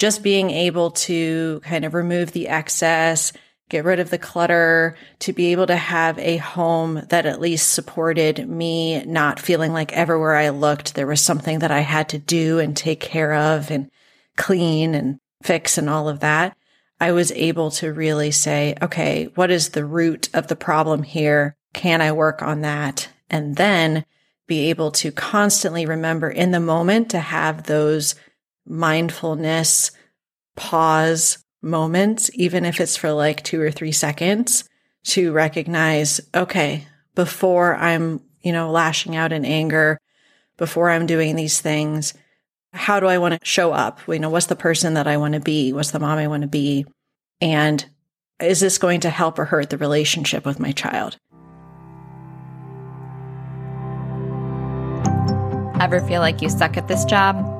just being able to kind of remove the excess, get rid of the clutter, to be able to have a home that at least supported me, not feeling like everywhere I looked, there was something that I had to do and take care of and clean and fix and all of that. I was able to really say, okay, what is the root of the problem here? Can I work on that? And then be able to constantly remember in the moment to have those mindfulness pause moments, even if it's for like two or three seconds to recognize, okay, before I'm, you know, lashing out in anger, before I'm doing these things, how do I want to show up? You know, what's the person that I want to be? What's the mom I want to be? And is this going to help or hurt the relationship with my child? Ever feel like you suck at this job?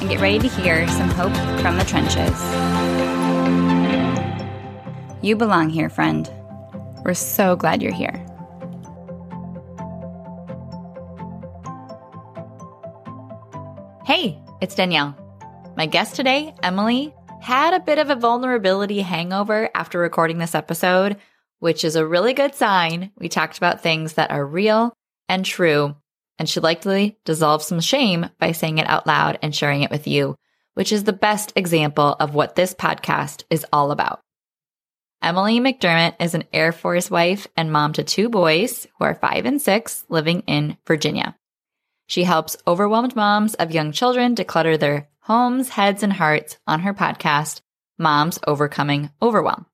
and get ready to hear some hope from the trenches. You belong here, friend. We're so glad you're here. Hey, it's Danielle. My guest today, Emily, had a bit of a vulnerability hangover after recording this episode, which is a really good sign. We talked about things that are real and true and she likely dissolved some shame by saying it out loud and sharing it with you, which is the best example of what this podcast is all about. Emily McDermott is an Air Force wife and mom to two boys who are five and six living in Virginia. She helps overwhelmed moms of young children declutter their homes, heads, and hearts on her podcast, Moms Overcoming Overwhelm.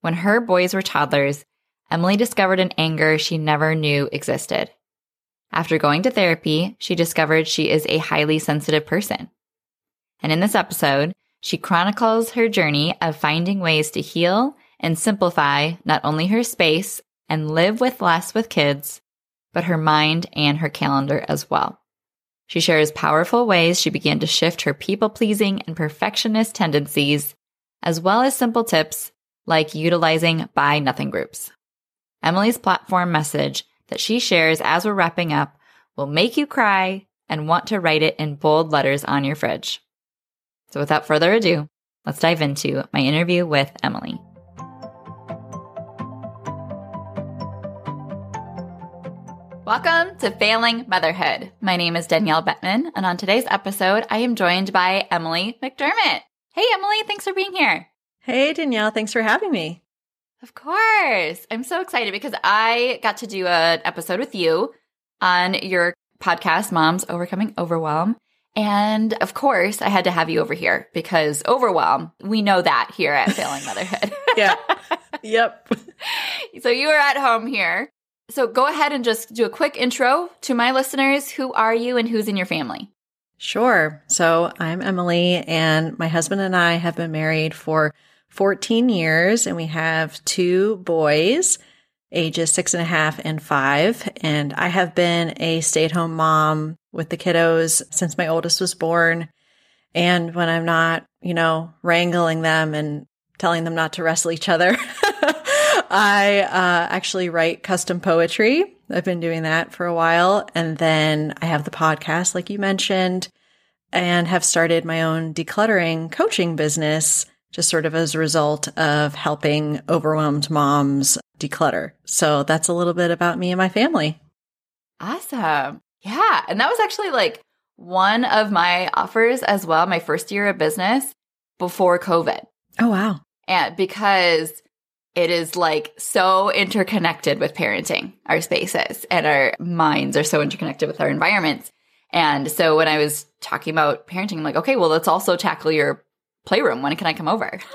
When her boys were toddlers, Emily discovered an anger she never knew existed. After going to therapy, she discovered she is a highly sensitive person. And in this episode, she chronicles her journey of finding ways to heal and simplify not only her space and live with less with kids, but her mind and her calendar as well. She shares powerful ways she began to shift her people pleasing and perfectionist tendencies, as well as simple tips like utilizing buy nothing groups. Emily's platform message that she shares as we're wrapping up will make you cry and want to write it in bold letters on your fridge. So without further ado, let's dive into my interview with Emily. Welcome to Failing Motherhood. My name is Danielle Bettmann, and on today's episode, I am joined by Emily McDermott. Hey, Emily, thanks for being here. Hey, Danielle, thanks for having me. Of course. I'm so excited because I got to do an episode with you on your podcast, Moms Overcoming Overwhelm. And of course, I had to have you over here because overwhelm, we know that here at Failing Motherhood. yeah. Yep. so you are at home here. So go ahead and just do a quick intro to my listeners. Who are you and who's in your family? Sure. So I'm Emily, and my husband and I have been married for 14 years, and we have two boys, ages six and a half and five. And I have been a stay at home mom with the kiddos since my oldest was born. And when I'm not, you know, wrangling them and telling them not to wrestle each other, I uh, actually write custom poetry. I've been doing that for a while. And then I have the podcast, like you mentioned, and have started my own decluttering coaching business just sort of as a result of helping overwhelmed moms declutter. So that's a little bit about me and my family. Awesome. Yeah. And that was actually like one of my offers as well, my first year of business before COVID. Oh, wow. And because it is like so interconnected with parenting, our spaces and our minds are so interconnected with our environments. And so when I was talking about parenting, I'm like, okay, well, let's also tackle your playroom. When can I come over?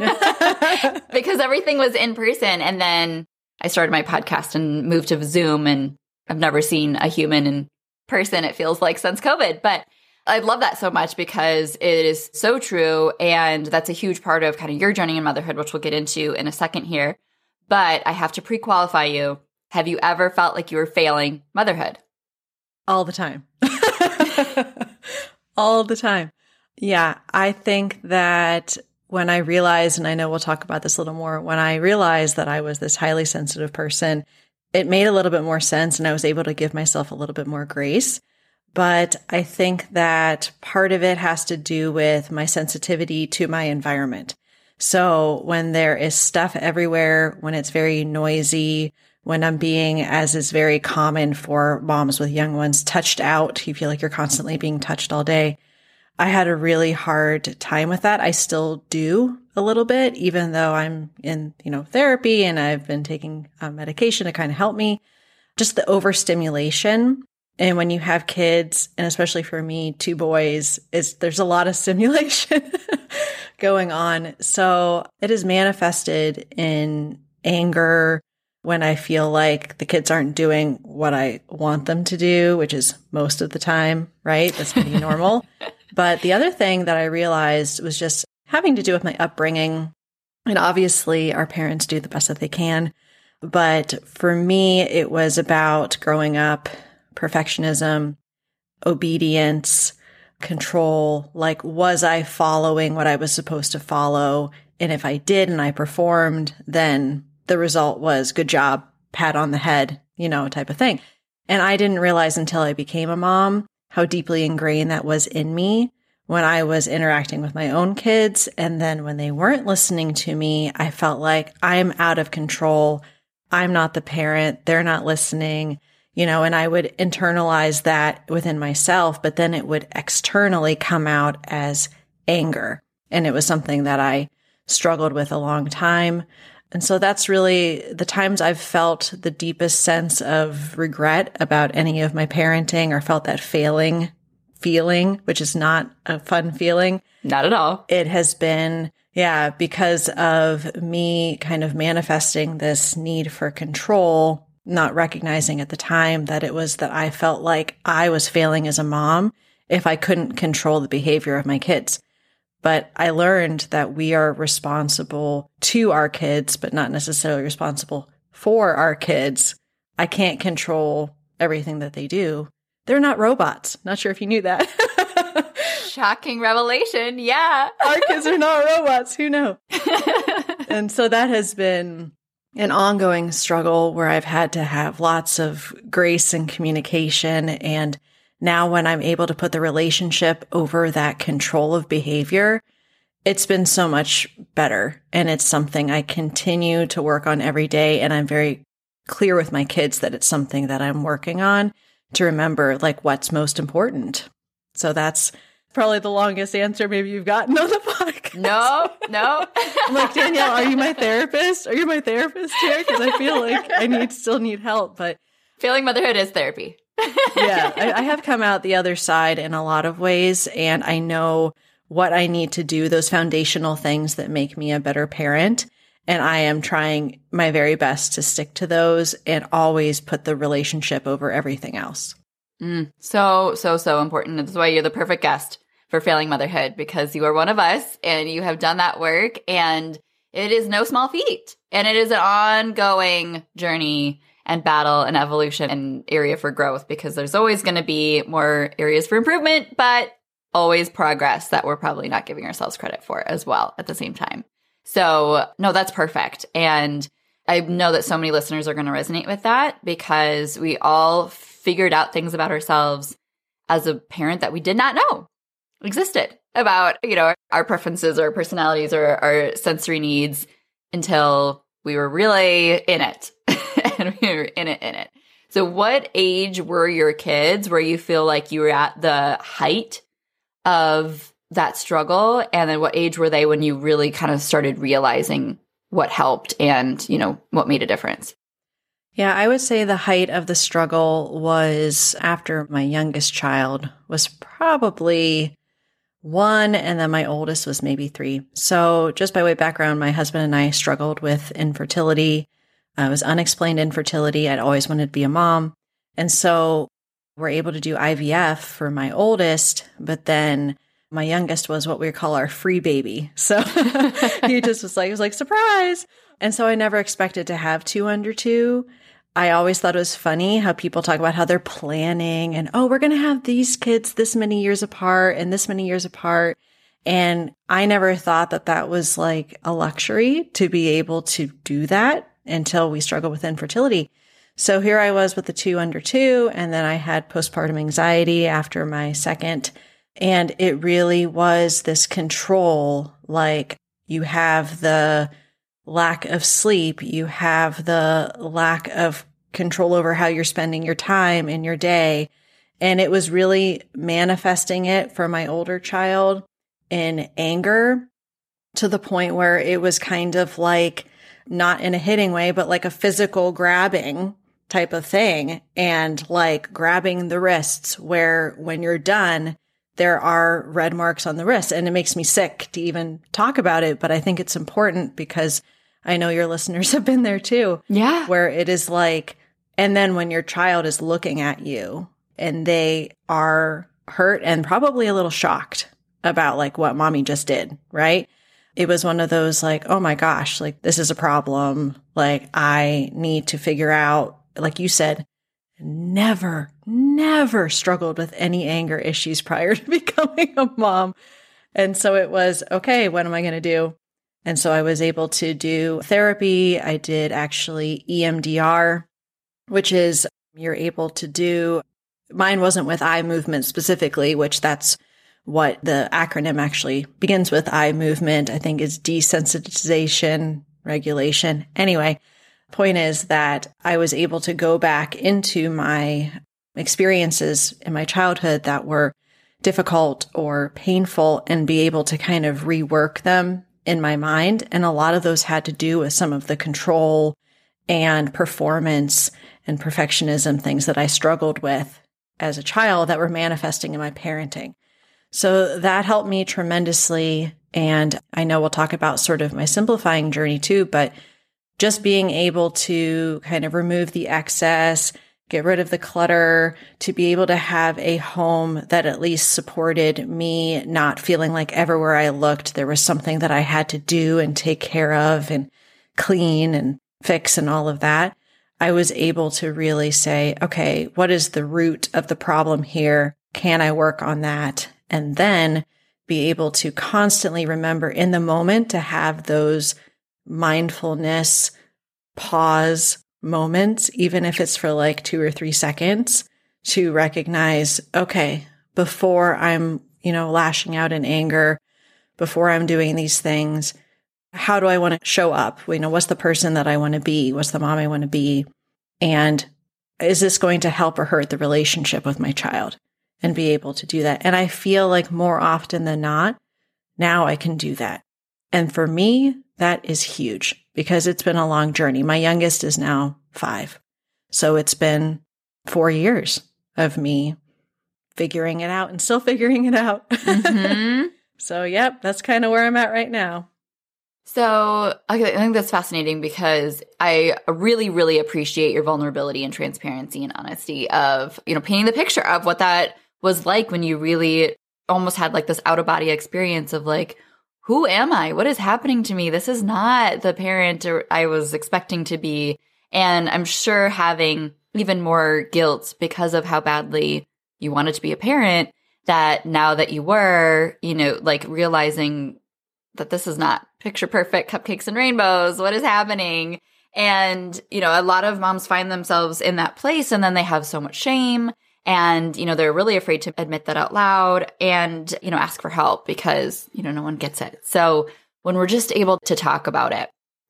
because everything was in person. And then I started my podcast and moved to Zoom and I've never seen a human in person, it feels like since COVID. But I love that so much because it is so true. And that's a huge part of kind of your journey in motherhood, which we'll get into in a second here. But I have to pre qualify you. Have you ever felt like you were failing motherhood? All the time. All the time. Yeah. I think that when I realized, and I know we'll talk about this a little more, when I realized that I was this highly sensitive person, it made a little bit more sense and I was able to give myself a little bit more grace. But I think that part of it has to do with my sensitivity to my environment. So when there is stuff everywhere, when it's very noisy, when I'm being, as is very common for moms with young ones, touched out, you feel like you're constantly being touched all day. I had a really hard time with that. I still do a little bit, even though I'm in, you know, therapy and I've been taking uh, medication to kind of help me. Just the overstimulation. And when you have kids, and especially for me, two boys, is there's a lot of stimulation going on. So it is manifested in anger when I feel like the kids aren't doing what I want them to do, which is most of the time, right? That's pretty normal. But the other thing that I realized was just having to do with my upbringing. And obviously, our parents do the best that they can. But for me, it was about growing up, perfectionism, obedience, control. Like, was I following what I was supposed to follow? And if I did and I performed, then the result was good job, pat on the head, you know, type of thing. And I didn't realize until I became a mom how deeply ingrained that was in me when I was interacting with my own kids. And then when they weren't listening to me, I felt like I'm out of control. I'm not the parent. They're not listening, you know, and I would internalize that within myself, but then it would externally come out as anger. And it was something that I struggled with a long time. And so that's really the times I've felt the deepest sense of regret about any of my parenting or felt that failing feeling, which is not a fun feeling. Not at all. It has been, yeah, because of me kind of manifesting this need for control, not recognizing at the time that it was that I felt like I was failing as a mom if I couldn't control the behavior of my kids. But I learned that we are responsible to our kids, but not necessarily responsible for our kids. I can't control everything that they do. They're not robots. Not sure if you knew that. Shocking revelation. Yeah. Our kids are not robots. Who knows? and so that has been an ongoing struggle where I've had to have lots of grace and communication. And now when I'm able to put the relationship over that control of behavior, it's been so much better. And it's something I continue to work on every day. And I'm very clear with my kids that it's something that I'm working on to remember like what's most important. So that's probably the longest answer maybe you've gotten on the podcast. No, no. I'm like, Danielle, are you my therapist? Are you my therapist here? Because I feel like I need still need help. But failing motherhood is therapy. Yeah, I, I have come out the other side in a lot of ways, and I know what I need to do, those foundational things that make me a better parent. And I am trying my very best to stick to those and always put the relationship over everything else. Mm, so, so, so important. That's why you're the perfect guest for failing motherhood because you are one of us and you have done that work and it is no small feat and it is an ongoing journey and battle and evolution and area for growth because there's always going to be more areas for improvement, but always progress that we're probably not giving ourselves credit for as well at the same time. So, no, that's perfect. And I know that so many listeners are going to resonate with that because we all figured out things about ourselves as a parent that we did not know existed about, you know, our preferences or personalities or our sensory needs until we were really in it. and we were in it, in it. So, what age were your kids where you feel like you were at the height of that struggle? And then what age were they when you really kind of started realizing what helped and, you know, what made a difference? Yeah, I would say the height of the struggle was after my youngest child was probably one, and then my oldest was maybe three. So, just by way of background, my husband and I struggled with infertility. Uh, it was unexplained infertility. I'd always wanted to be a mom. And so, we're able to do IVF for my oldest, but then my youngest was what we call our free baby. So he just was like, he was like, surprise. And so I never expected to have two under two. I always thought it was funny how people talk about how they're planning and, oh, we're going to have these kids this many years apart and this many years apart. And I never thought that that was like a luxury to be able to do that until we struggled with infertility. So here I was with the two under two, and then I had postpartum anxiety after my second. And it really was this control like you have the lack of sleep, you have the lack of control over how you're spending your time in your day. And it was really manifesting it for my older child in anger to the point where it was kind of like not in a hitting way, but like a physical grabbing type of thing and like grabbing the wrists where when you're done, there are red marks on the wrist and it makes me sick to even talk about it. But I think it's important because I know your listeners have been there too. Yeah. Where it is like, and then when your child is looking at you and they are hurt and probably a little shocked about like what mommy just did, right? It was one of those like, oh my gosh, like this is a problem. Like I need to figure out, like you said, never, never struggled with any anger issues prior to becoming a mom. And so it was, okay, what am I going to do? And so I was able to do therapy. I did actually EMDR, which is you're able to do, mine wasn't with eye movement specifically, which that's what the acronym actually begins with eye movement. I think is desensitization regulation. Anyway, point is that I was able to go back into my experiences in my childhood that were difficult or painful and be able to kind of rework them in my mind. And a lot of those had to do with some of the control and performance and perfectionism things that I struggled with as a child that were manifesting in my parenting. So that helped me tremendously. And I know we'll talk about sort of my simplifying journey too, but just being able to kind of remove the excess, get rid of the clutter, to be able to have a home that at least supported me, not feeling like everywhere I looked, there was something that I had to do and take care of and clean and fix and all of that. I was able to really say, okay, what is the root of the problem here? Can I work on that? And then be able to constantly remember in the moment to have those mindfulness pause moments, even if it's for like two or three seconds to recognize, okay, before I'm, you know, lashing out in anger, before I'm doing these things, how do I want to show up? You know, what's the person that I want to be? What's the mom I want to be? And is this going to help or hurt the relationship with my child? And be able to do that. And I feel like more often than not, now I can do that. And for me, that is huge because it's been a long journey. My youngest is now five. So it's been four years of me figuring it out and still figuring it out. Mm-hmm. so, yep, that's kind of where I'm at right now. So, okay, I think that's fascinating because I really, really appreciate your vulnerability and transparency and honesty of, you know, painting the picture of what that was like when you really almost had like this out of body experience of like, who am I? What is happening to me? This is not the parent I was expecting to be. And I'm sure having even more guilt because of how badly you wanted to be a parent that now that you were, you know, like realizing that this is not picture perfect cupcakes and rainbows. What is happening? And, you know, a lot of moms find themselves in that place and then they have so much shame and, you know, they're really afraid to admit that out loud and, you know, ask for help because, you know, no one gets it. So when we're just able to talk about it,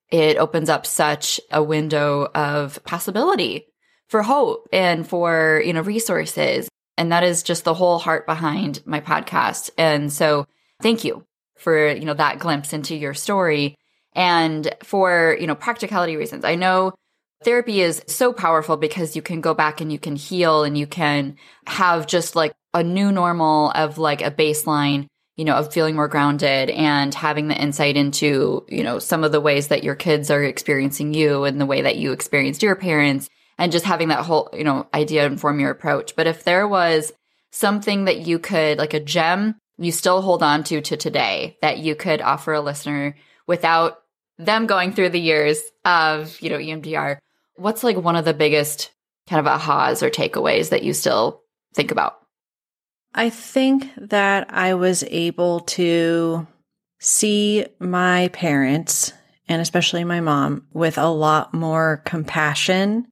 it opens up such a window of possibility for hope and for, you know, resources. And that is just the whole heart behind my podcast. And so thank you for, you know, that glimpse into your story. And for, you know, practicality reasons, I know therapy is so powerful because you can go back and you can heal and you can have just like a new normal of like a baseline you know, of feeling more grounded and having the insight into, you know, some of the ways that your kids are experiencing you and the way that you experienced your parents and just having that whole, you know, idea inform your approach. But if there was something that you could, like a gem you still hold on to to today that you could offer a listener without them going through the years of, you know, EMDR, what's like one of the biggest kind of ahas or takeaways that you still think about? I think that I was able to see my parents and especially my mom with a lot more compassion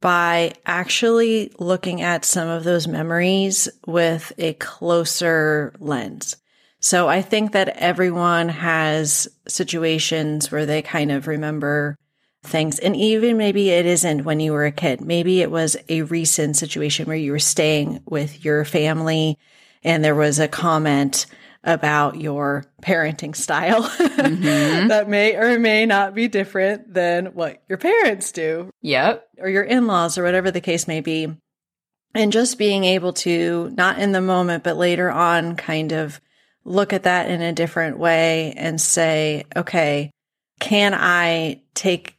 by actually looking at some of those memories with a closer lens. So I think that everyone has situations where they kind of remember things. And even maybe it isn't when you were a kid. Maybe it was a recent situation where you were staying with your family and there was a comment about your parenting style mm-hmm. that may or may not be different than what your parents do. Yep. Or your in laws or whatever the case may be. And just being able to, not in the moment, but later on, kind of look at that in a different way and say, okay, can I take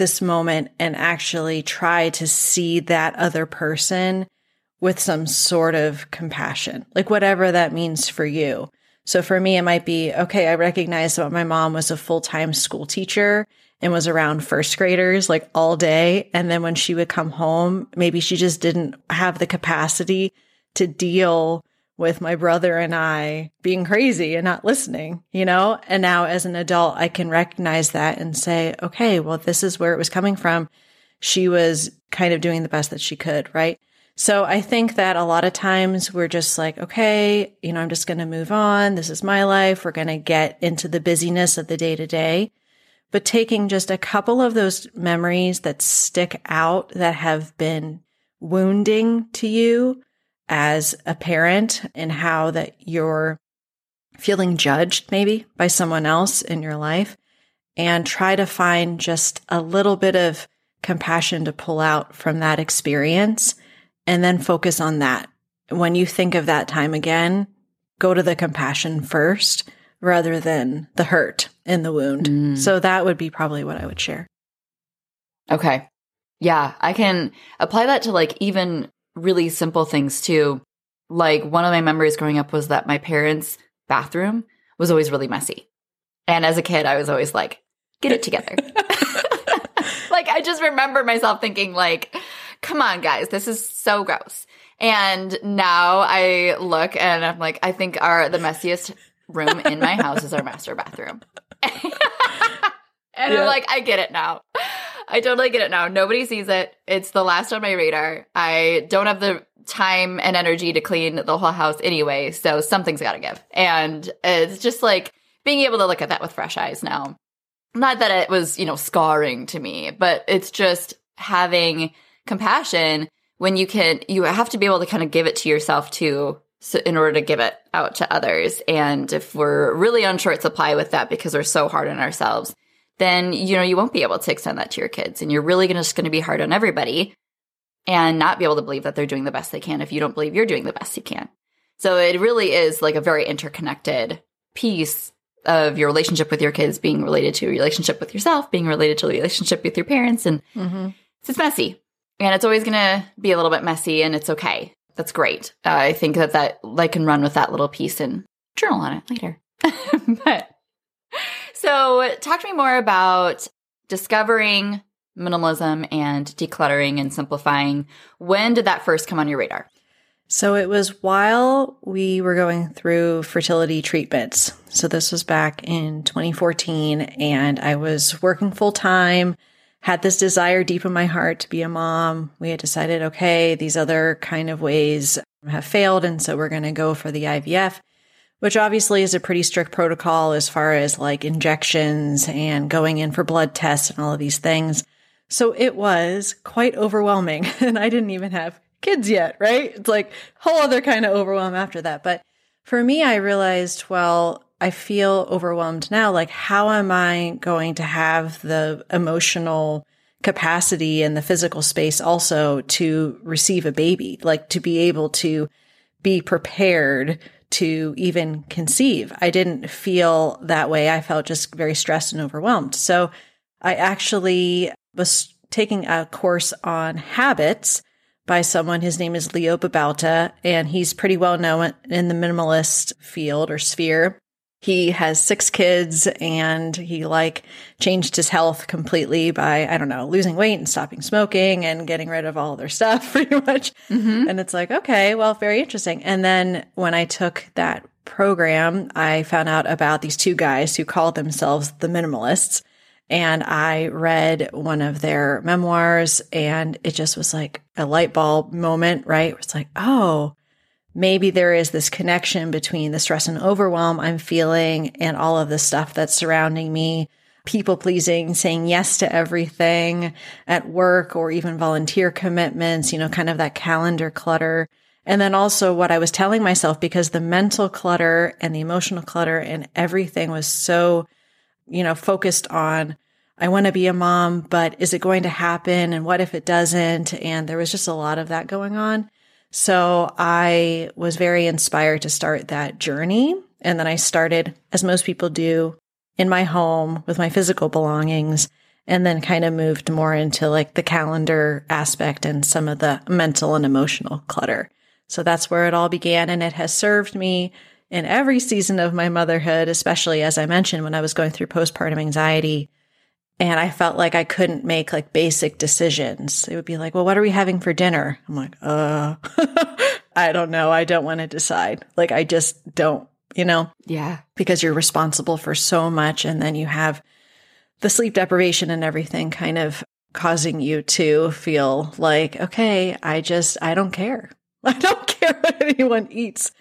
this moment and actually try to see that other person with some sort of compassion, like whatever that means for you. So for me, it might be okay, I recognize that my mom was a full time school teacher and was around first graders like all day. And then when she would come home, maybe she just didn't have the capacity to deal with my brother and I being crazy and not listening, you know? And now as an adult, I can recognize that and say, okay, well, this is where it was coming from. She was kind of doing the best that she could, right? So I think that a lot of times we're just like, okay, you know, I'm just going to move on. This is my life. We're going to get into the busyness of the day to day. But taking just a couple of those memories that stick out that have been wounding to you as a parent and how that you're feeling judged maybe by someone else in your life and try to find just a little bit of compassion to pull out from that experience and then focus on that. When you think of that time again, go to the compassion first rather than the hurt and the wound. Mm. So that would be probably what I would share. Okay. Yeah, I can apply that to like even really simple things too. Like one of my memories growing up was that my parents' bathroom was always really messy. And as a kid, I was always like, get it together. like I just remember myself thinking like, come on, guys, this is so gross. And now I look and I'm like, I think our the messiest room in my house is our master bathroom. and yeah. I'm like, I get it now. I totally get it now. Nobody sees it. It's the last on my radar. I don't have the time and energy to clean the whole house anyway, so something's got to give. And it's just like being able to look at that with fresh eyes now. Not that it was, you know, scarring to me, but it's just having compassion when you can you have to be able to kind of give it to yourself too so in order to give it out to others and if we're really on short supply with that because we're so hard on ourselves then you know you won't be able to extend that to your kids and you're really gonna, just going to be hard on everybody and not be able to believe that they're doing the best they can if you don't believe you're doing the best you can so it really is like a very interconnected piece of your relationship with your kids being related to your relationship with yourself being related to the relationship with your parents and mm-hmm. it's messy and it's always going to be a little bit messy and it's okay. That's great. Uh, I think that that I can run with that little piece and journal on it later. but so talk to me more about discovering minimalism and decluttering and simplifying. When did that first come on your radar? So it was while we were going through fertility treatments. So this was back in 2014 and I was working full time had this desire deep in my heart to be a mom. We had decided, okay, these other kind of ways have failed. And so we're going to go for the IVF, which obviously is a pretty strict protocol as far as like injections and going in for blood tests and all of these things. So it was quite overwhelming. And I didn't even have kids yet, right? It's like whole other kind of overwhelm after that. But for me, I realized, well, I feel overwhelmed now. Like, how am I going to have the emotional capacity and the physical space also to receive a baby? Like, to be able to be prepared to even conceive. I didn't feel that way. I felt just very stressed and overwhelmed. So I actually was taking a course on habits by someone. His name is Leo Babauta, and he's pretty well known in the minimalist field or sphere. He has six kids and he like changed his health completely by, I don't know, losing weight and stopping smoking and getting rid of all their stuff pretty much. Mm-hmm. And it's like, okay, well, very interesting. And then when I took that program, I found out about these two guys who called themselves the minimalists. And I read one of their memoirs and it just was like a light bulb moment, right? It's like, oh, maybe there is this connection between the stress and overwhelm I'm feeling and all of the stuff that's surrounding me. People pleasing, saying yes to everything at work or even volunteer commitments, you know, kind of that calendar clutter. And then also what I was telling myself because the mental clutter and the emotional clutter and everything was so, you know, focused on, I want to be a mom, but is it going to happen? And what if it doesn't? And there was just a lot of that going on. So I was very inspired to start that journey. And then I started, as most people do, in my home with my physical belongings, and then kind of moved more into like the calendar aspect and some of the mental and emotional clutter. So that's where it all began. And it has served me in every season of my motherhood, especially as I mentioned, when I was going through postpartum anxiety and I felt like I couldn't make like basic decisions. It would be like, well, what are we having for dinner? I'm like, uh, I don't know. I don't want to decide. Like, I just don't, you know? Yeah. Because you're responsible for so much. And then you have the sleep deprivation and everything kind of causing you to feel like, okay, I just, I don't care. I don't care what anyone eats.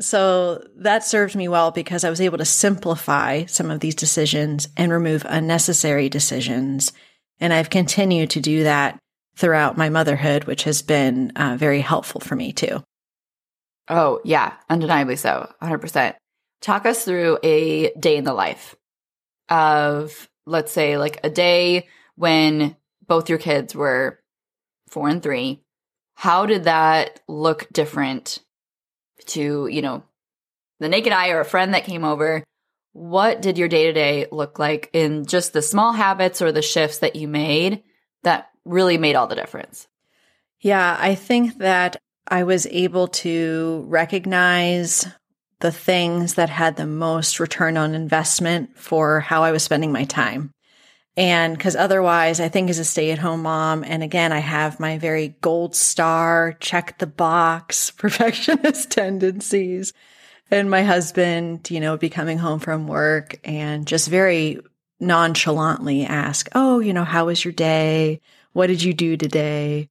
So that served me well because I was able to simplify some of these decisions and remove unnecessary decisions. And I've continued to do that throughout my motherhood, which has been uh, very helpful for me too. Oh, yeah, undeniably so. 100%. Talk us through a day in the life of, let's say, like a day when both your kids were four and three. How did that look different to, you know, the naked eye or a friend that came over, what did your day to day look like in just the small habits or the shifts that you made that really made all the difference? Yeah, I think that I was able to recognize the things that had the most return on investment for how I was spending my time. And because otherwise, I think as a stay at home mom, and again, I have my very gold star, check the box, perfectionist tendencies. And my husband, you know, be coming home from work and just very nonchalantly ask, Oh, you know, how was your day? What did you do today?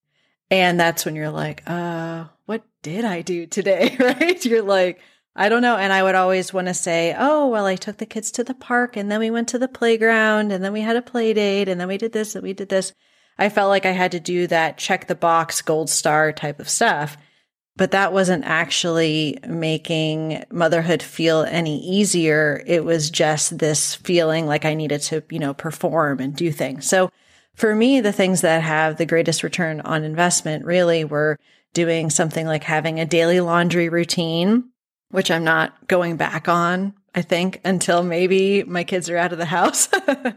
And that's when you're like, uh, what did I do today? right? You're like, I don't know. And I would always want to say, oh, well, I took the kids to the park and then we went to the playground and then we had a play date and then we did this and we did this. I felt like I had to do that check the box gold star type of stuff. But that wasn't actually making motherhood feel any easier. It was just this feeling like I needed to, you know, perform and do things. So for me, the things that have the greatest return on investment really were doing something like having a daily laundry routine which I'm not going back on, I think, until maybe my kids are out of the house.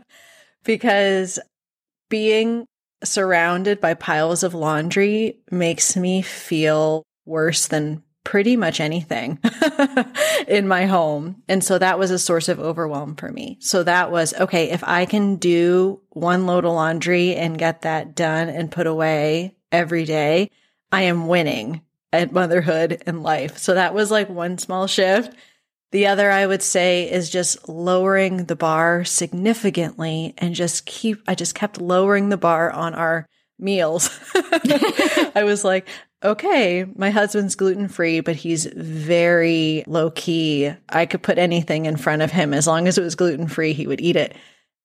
because being surrounded by piles of laundry makes me feel worse than pretty much anything in my home. And so that was a source of overwhelm for me. So that was okay, if I can do one load of laundry and get that done and put away every day, I am winning at motherhood and life. So that was like one small shift. The other I would say is just lowering the bar significantly and just keep, I just kept lowering the bar on our meals. I was like, okay, my husband's gluten free, but he's very low key. I could put anything in front of him as long as it was gluten free, he would eat it.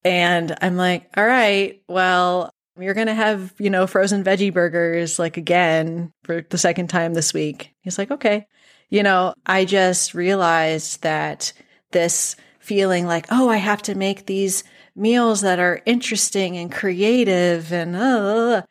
And I'm like, all right, well, you're going to have, you know, frozen veggie burgers like again for the second time this week. He's like, okay. You know, I just realized that this feeling like, oh, I have to make these meals that are interesting and creative and uh,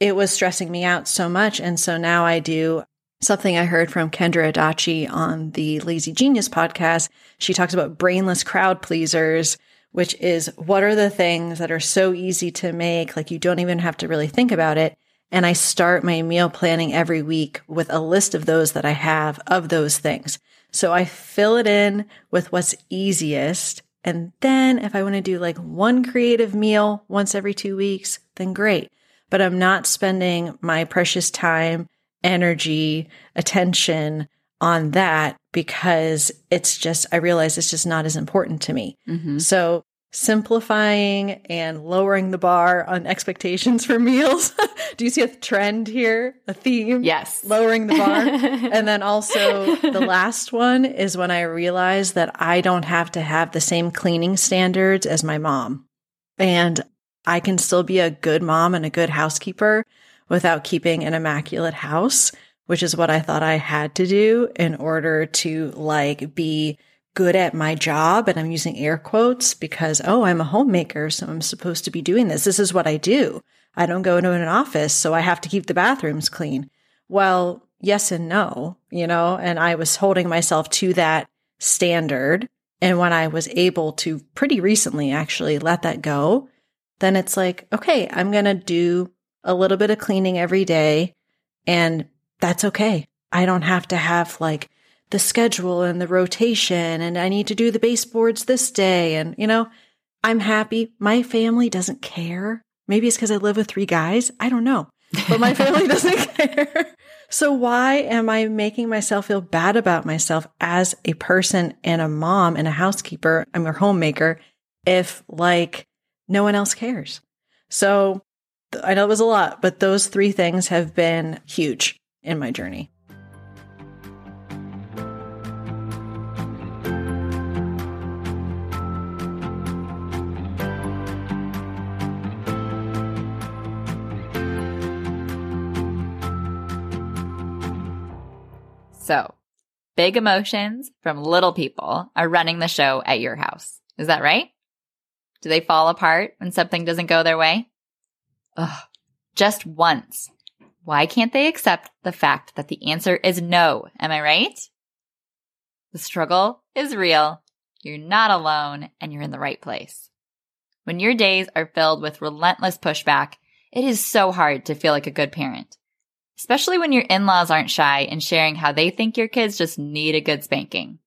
it was stressing me out so much. And so now I do something I heard from Kendra Adachi on the Lazy Genius podcast. She talks about brainless crowd pleasers, which is what are the things that are so easy to make? Like you don't even have to really think about it. And I start my meal planning every week with a list of those that I have of those things. So I fill it in with what's easiest. And then if I want to do like one creative meal once every two weeks, then great. But I'm not spending my precious time energy, attention on that because it's just, I realize it's just not as important to me. Mm-hmm. So simplifying and lowering the bar on expectations for meals. Do you see a trend here? A theme? Yes. Lowering the bar. and then also the last one is when I realized that I don't have to have the same cleaning standards as my mom. And I can still be a good mom and a good housekeeper without keeping an immaculate house, which is what I thought I had to do in order to like be good at my job. And I'm using air quotes because, oh, I'm a homemaker. So I'm supposed to be doing this. This is what I do. I don't go into an office. So I have to keep the bathrooms clean. Well, yes and no, you know, and I was holding myself to that standard. And when I was able to pretty recently actually let that go, then it's like, okay, I'm going to do a little bit of cleaning every day and that's okay. I don't have to have like the schedule and the rotation and I need to do the baseboards this day. And, you know, I'm happy. My family doesn't care. Maybe it's because I live with three guys. I don't know, but my family doesn't care. So why am I making myself feel bad about myself as a person and a mom and a housekeeper? I'm a homemaker if like no one else cares. So I know it was a lot, but those three things have been huge in my journey. So, big emotions from little people are running the show at your house. Is that right? Do they fall apart when something doesn't go their way? Ugh, just once. Why can't they accept the fact that the answer is no? Am I right? The struggle is real. You're not alone and you're in the right place. When your days are filled with relentless pushback, it is so hard to feel like a good parent, especially when your in-laws aren't shy in sharing how they think your kids just need a good spanking.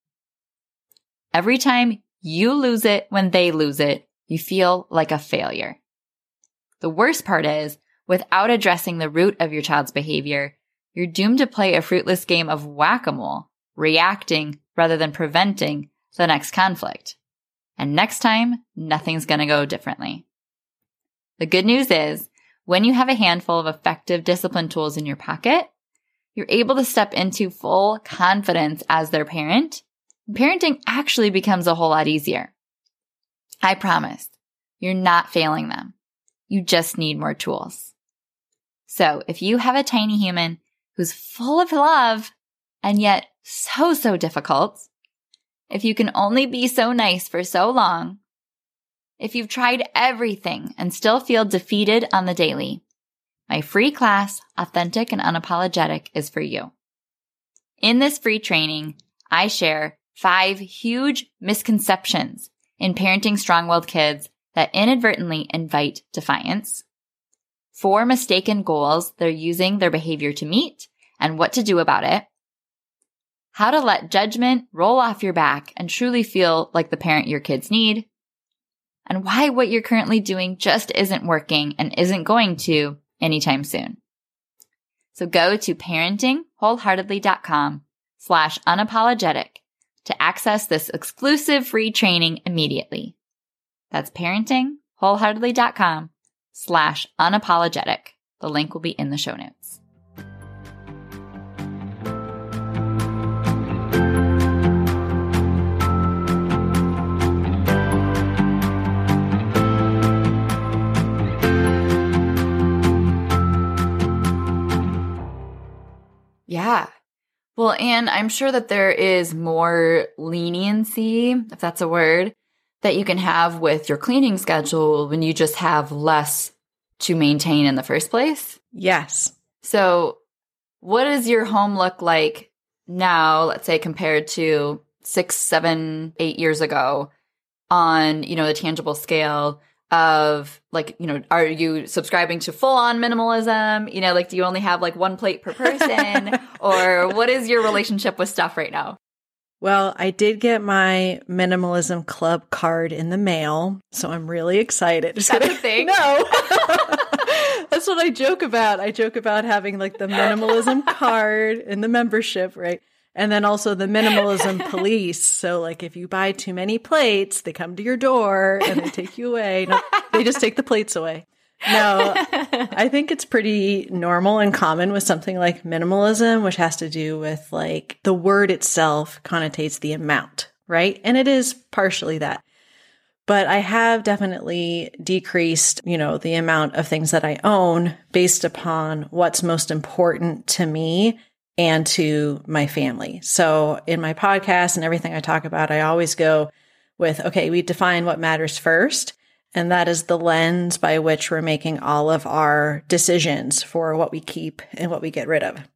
Every time you lose it when they lose it, you feel like a failure. The worst part is, without addressing the root of your child's behavior, you're doomed to play a fruitless game of whack-a-mole, reacting rather than preventing the next conflict. And next time, nothing's gonna go differently. The good news is, when you have a handful of effective discipline tools in your pocket, you're able to step into full confidence as their parent. Parenting actually becomes a whole lot easier. I promise you're not failing them. You just need more tools. So if you have a tiny human who's full of love and yet so, so difficult, if you can only be so nice for so long, if you've tried everything and still feel defeated on the daily, my free class, Authentic and Unapologetic, is for you. In this free training, I share five huge misconceptions in parenting strong-willed kids that inadvertently invite defiance, four mistaken goals they're using their behavior to meet and what to do about it, how to let judgment roll off your back and truly feel like the parent your kids need, and why what you're currently doing just isn't working and isn't going to anytime soon. So go to parentingwholeheartedly.com slash unapologetic to access this exclusive free training immediately. That's parentingwholeheartedly.com slash unapologetic. The link will be in the show notes. Yeah. Well, and I'm sure that there is more leniency, if that's a word, that you can have with your cleaning schedule when you just have less to maintain in the first place. Yes. So, what does your home look like now, let's say, compared to six, seven, eight years ago on, you know, the tangible scale? of like you know are you subscribing to full on minimalism you know like do you only have like one plate per person or what is your relationship with stuff right now well, I did get my minimalism club card in the mail, so I'm really excited. Just That's a thing. No. That's what I joke about. I joke about having like the minimalism card in the membership, right? And then also the minimalism police. So like if you buy too many plates, they come to your door and they take you away. No, they just take the plates away. No, I think it's pretty normal and common with something like minimalism, which has to do with like the word itself connotates the amount, right? And it is partially that. But I have definitely decreased, you know, the amount of things that I own based upon what's most important to me and to my family. So in my podcast and everything I talk about, I always go with, okay, we define what matters first. And that is the lens by which we're making all of our decisions for what we keep and what we get rid of.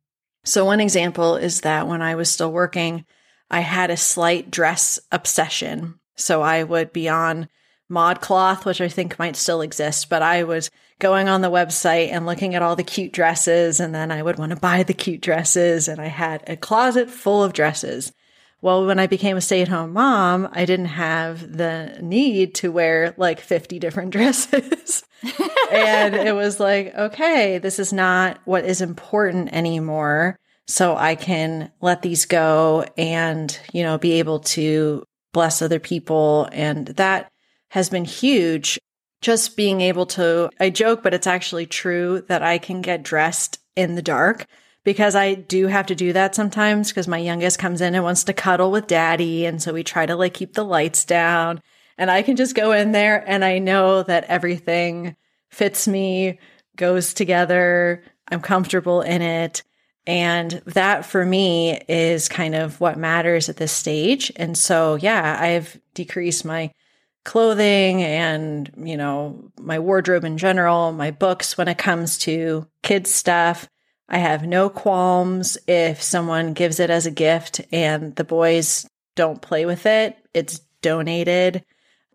So, one example is that when I was still working, I had a slight dress obsession. So, I would be on ModCloth, which I think might still exist, but I was going on the website and looking at all the cute dresses, and then I would want to buy the cute dresses. And I had a closet full of dresses. Well, when I became a stay at home mom, I didn't have the need to wear like 50 different dresses. and it was like, okay, this is not what is important anymore. So I can let these go and, you know, be able to bless other people. And that has been huge. Just being able to, I joke, but it's actually true that I can get dressed in the dark because I do have to do that sometimes because my youngest comes in and wants to cuddle with daddy. And so we try to like keep the lights down and I can just go in there and I know that everything fits me, goes together. I'm comfortable in it. And that for me is kind of what matters at this stage. And so, yeah, I've decreased my clothing and, you know, my wardrobe in general, my books when it comes to kids stuff. I have no qualms if someone gives it as a gift and the boys don't play with it. It's donated.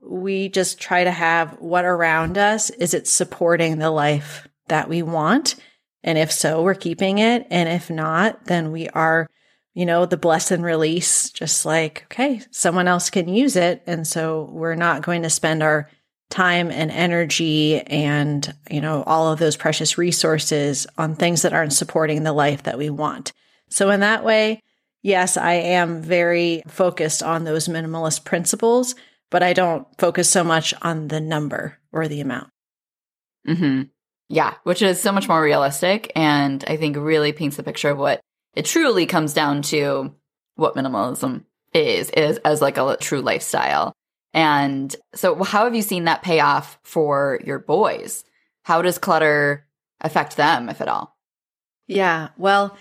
We just try to have what around us is it supporting the life that we want? And if so, we're keeping it. And if not, then we are, you know, the bless and release, just like, okay, someone else can use it. And so we're not going to spend our time and energy and, you know, all of those precious resources on things that aren't supporting the life that we want. So in that way, yes, I am very focused on those minimalist principles, but I don't focus so much on the number or the amount. hmm Yeah, which is so much more realistic and I think really paints the picture of what it truly comes down to what minimalism is, is as like a true lifestyle. And so, how have you seen that pay off for your boys? How does clutter affect them, if at all? Yeah, well,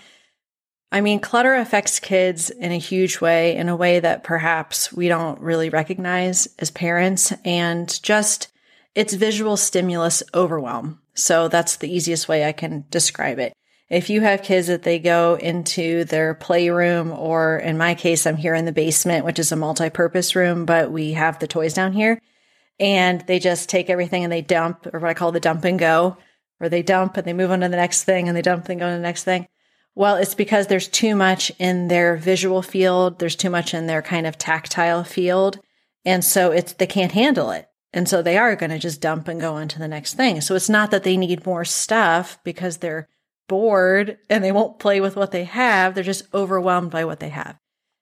I mean, clutter affects kids in a huge way, in a way that perhaps we don't really recognize as parents, and just it's visual stimulus overwhelm. So, that's the easiest way I can describe it if you have kids that they go into their playroom, or in my case, I'm here in the basement, which is a multi purpose room, but we have the toys down here, and they just take everything and they dump, or what I call the dump and go, or they dump and they move on to the next thing and they dump and go to the next thing. Well, it's because there's too much in their visual field, there's too much in their kind of tactile field. And so it's they can't handle it. And so they are going to just dump and go on to the next thing. So it's not that they need more stuff because they're bored and they won't play with what they have. They're just overwhelmed by what they have.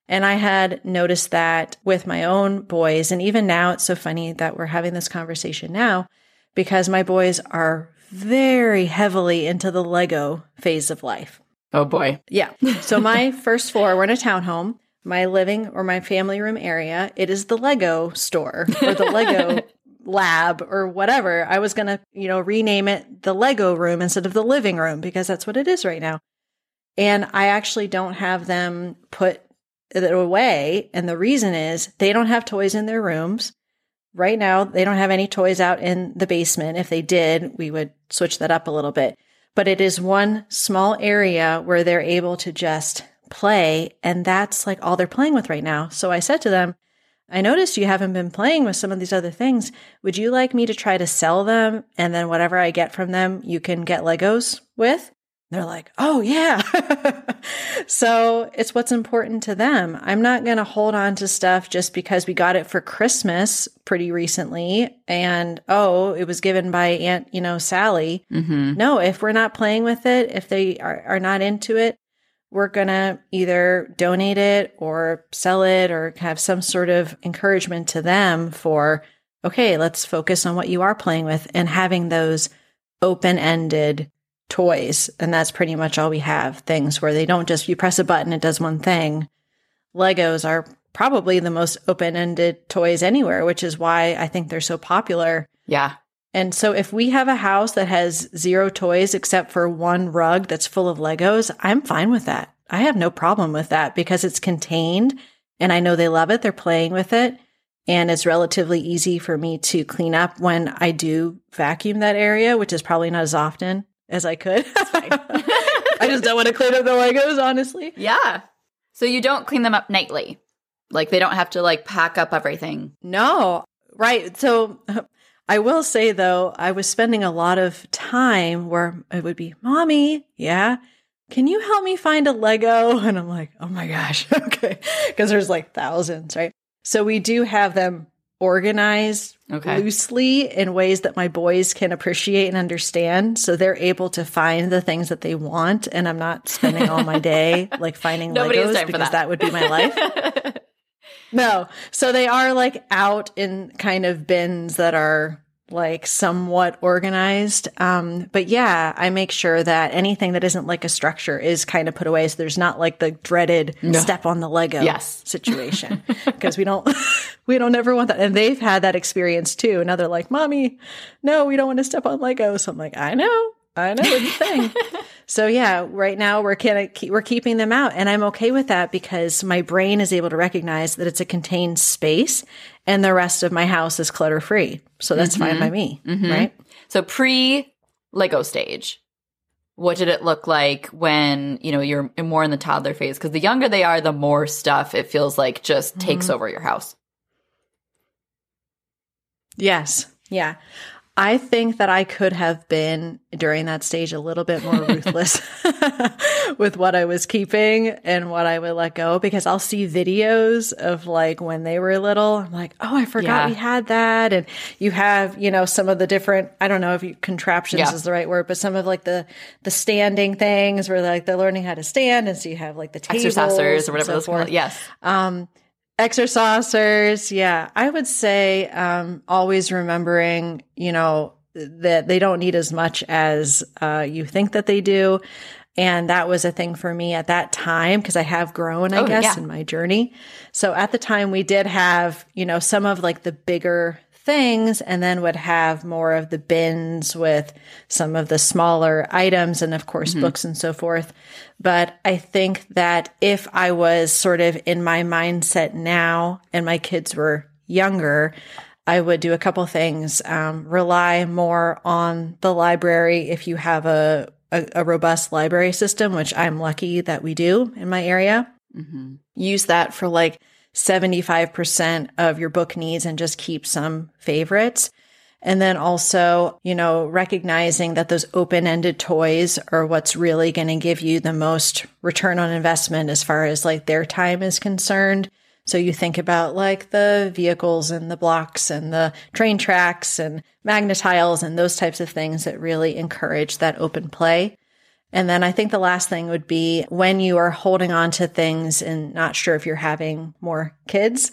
And I had noticed that with my own boys. And even now, it's so funny that we're having this conversation now because my boys are very heavily into the Lego phase of life. Oh boy. Yeah. So my first floor, we're in a townhome. My living or my family room area, it is the Lego store or the Lego lab or whatever. I was going to, you know, rename it the Lego room instead of the living room because that's what it is right now. And I actually don't have them put it away. And the reason is they don't have toys in their rooms. Right now, they don't have any toys out in the basement. If they did, we would switch that up a little bit. But it is one small area where they're able to just play. And that's like all they're playing with right now. So I said to them, I noticed you haven't been playing with some of these other things. Would you like me to try to sell them? And then whatever I get from them, you can get Legos with? They're like, oh, yeah. so it's what's important to them. I'm not going to hold on to stuff just because we got it for Christmas pretty recently. And oh, it was given by Aunt, you know, Sally. Mm-hmm. No, if we're not playing with it, if they are, are not into it, we're going to either donate it or sell it or have some sort of encouragement to them for, okay, let's focus on what you are playing with and having those open ended toys. And that's pretty much all we have things where they don't just, you press a button, it does one thing. Legos are probably the most open ended toys anywhere, which is why I think they're so popular. Yeah. And so if we have a house that has zero toys except for one rug that's full of Legos, I'm fine with that. I have no problem with that because it's contained and I know they love it. They're playing with it and it's relatively easy for me to clean up when I do vacuum that area, which is probably not as often as I could. I just don't want to clean up the Legos, honestly. Yeah. So you don't clean them up nightly. Like they don't have to like pack up everything. No. Right. So I will say though, I was spending a lot of time where it would be, Mommy, yeah, can you help me find a Lego? And I'm like, oh my gosh, okay. Because there's like thousands, right? So we do have them organized okay. loosely in ways that my boys can appreciate and understand. So they're able to find the things that they want. And I'm not spending all my day like finding Legos because that. that would be my life. No. So they are like out in kind of bins that are like somewhat organized. Um, but yeah, I make sure that anything that isn't like a structure is kind of put away. So there's not like the dreaded no. step on the Lego yes. situation because we don't, we don't ever want that. And they've had that experience too. Now they're like, mommy, no, we don't want to step on Lego. So I'm like, I know, I know it's a thing. so yeah, right now we're kind of we're keeping them out, and I'm okay with that because my brain is able to recognize that it's a contained space, and the rest of my house is clutter free. So that's mm-hmm. fine by me, mm-hmm. right? So pre Lego stage, what did it look like when you know you're more in the toddler phase? Because the younger they are, the more stuff it feels like just mm-hmm. takes over your house. Yes. Yeah. I think that I could have been during that stage a little bit more ruthless with what I was keeping and what I would let go because I'll see videos of like when they were little. I'm like, oh, I forgot yeah. we had that. And you have, you know, some of the different, I don't know if you, contraptions yeah. is the right word, but some of like the, the standing things where like they're learning how to stand. And so you have like the tables exercisers or whatever so those forth. Yes. Um, Exercisers, yeah. I would say um, always remembering, you know, that they don't need as much as uh, you think that they do. And that was a thing for me at that time because I have grown, I oh, guess, yeah. in my journey. So at the time, we did have, you know, some of like the bigger things and then would have more of the bins with some of the smaller items and of course mm-hmm. books and so forth. But I think that if I was sort of in my mindset now and my kids were younger, I would do a couple things. Um, rely more on the library if you have a, a, a, robust library system, which I'm lucky that we do in my area. Mm-hmm. Use that for like 75% of your book needs and just keep some favorites. And then also, you know, recognizing that those open ended toys are what's really going to give you the most return on investment as far as like their time is concerned. So you think about like the vehicles and the blocks and the train tracks and Magna-Tiles and those types of things that really encourage that open play. And then I think the last thing would be when you are holding on to things and not sure if you're having more kids,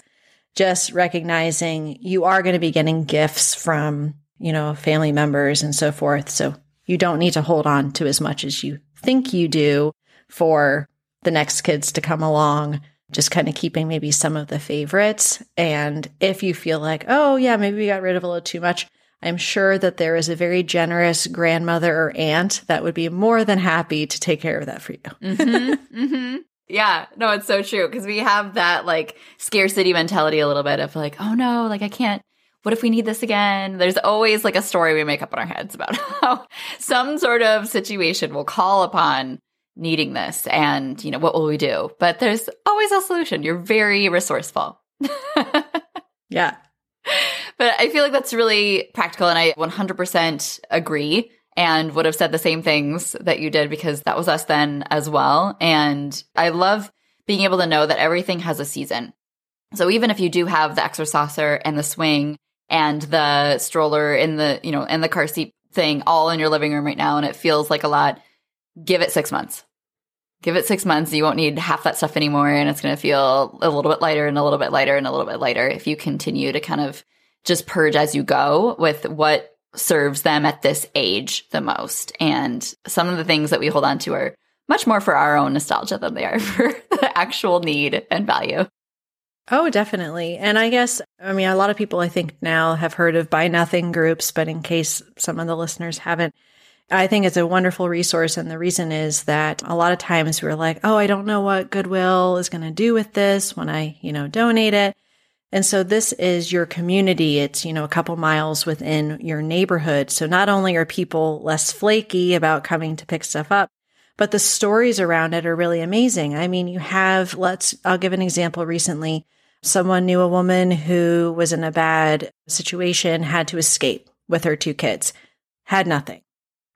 just recognizing you are going to be getting gifts from, you know, family members and so forth. So you don't need to hold on to as much as you think you do for the next kids to come along. Just kind of keeping maybe some of the favorites. And if you feel like, oh, yeah, maybe we got rid of a little too much, I'm sure that there is a very generous grandmother or aunt that would be more than happy to take care of that for you. mm-hmm, mm-hmm. Yeah, no, it's so true because we have that like scarcity mentality a little bit of like, oh no, like I can't. What if we need this again? There's always like a story we make up in our heads about how some sort of situation will call upon needing this and, you know, what will we do? But there's always a solution. You're very resourceful. yeah. But I feel like that's really practical and I 100% agree and would have said the same things that you did because that was us then as well. And I love being able to know that everything has a season. So even if you do have the exerciser and the swing and the stroller in the, you know, and the car seat thing all in your living room right now and it feels like a lot, give it six months. Give it six months. You won't need half that stuff anymore. And it's going to feel a little bit lighter and a little bit lighter and a little bit lighter if you continue to kind of just purge as you go with what serves them at this age the most. And some of the things that we hold on to are much more for our own nostalgia than they are for the actual need and value. Oh, definitely. And I guess, I mean, a lot of people I think now have heard of Buy Nothing groups, but in case some of the listeners haven't, I think it's a wonderful resource. And the reason is that a lot of times we're like, oh, I don't know what Goodwill is going to do with this when I, you know, donate it. And so this is your community. It's, you know, a couple miles within your neighborhood. So not only are people less flaky about coming to pick stuff up, but the stories around it are really amazing. I mean, you have, let's, I'll give an example recently. Someone knew a woman who was in a bad situation, had to escape with her two kids, had nothing,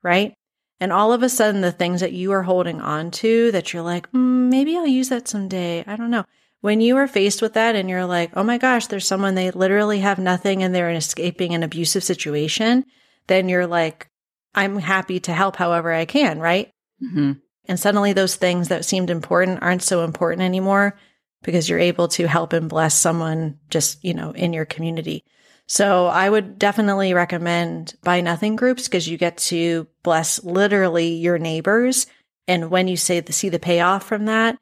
right? And all of a sudden, the things that you are holding on to that you're like, mm, maybe I'll use that someday. I don't know when you are faced with that and you're like, oh my gosh, there's someone they literally have nothing and they're escaping an abusive situation, then you're like, I'm happy to help however I can, right? Mm-hmm. And suddenly those things that seemed important aren't so important anymore because you're able to help and bless someone just, you know, in your community. So I would definitely recommend buy nothing groups because you get to bless literally your neighbors. And when you say the, see the payoff from that,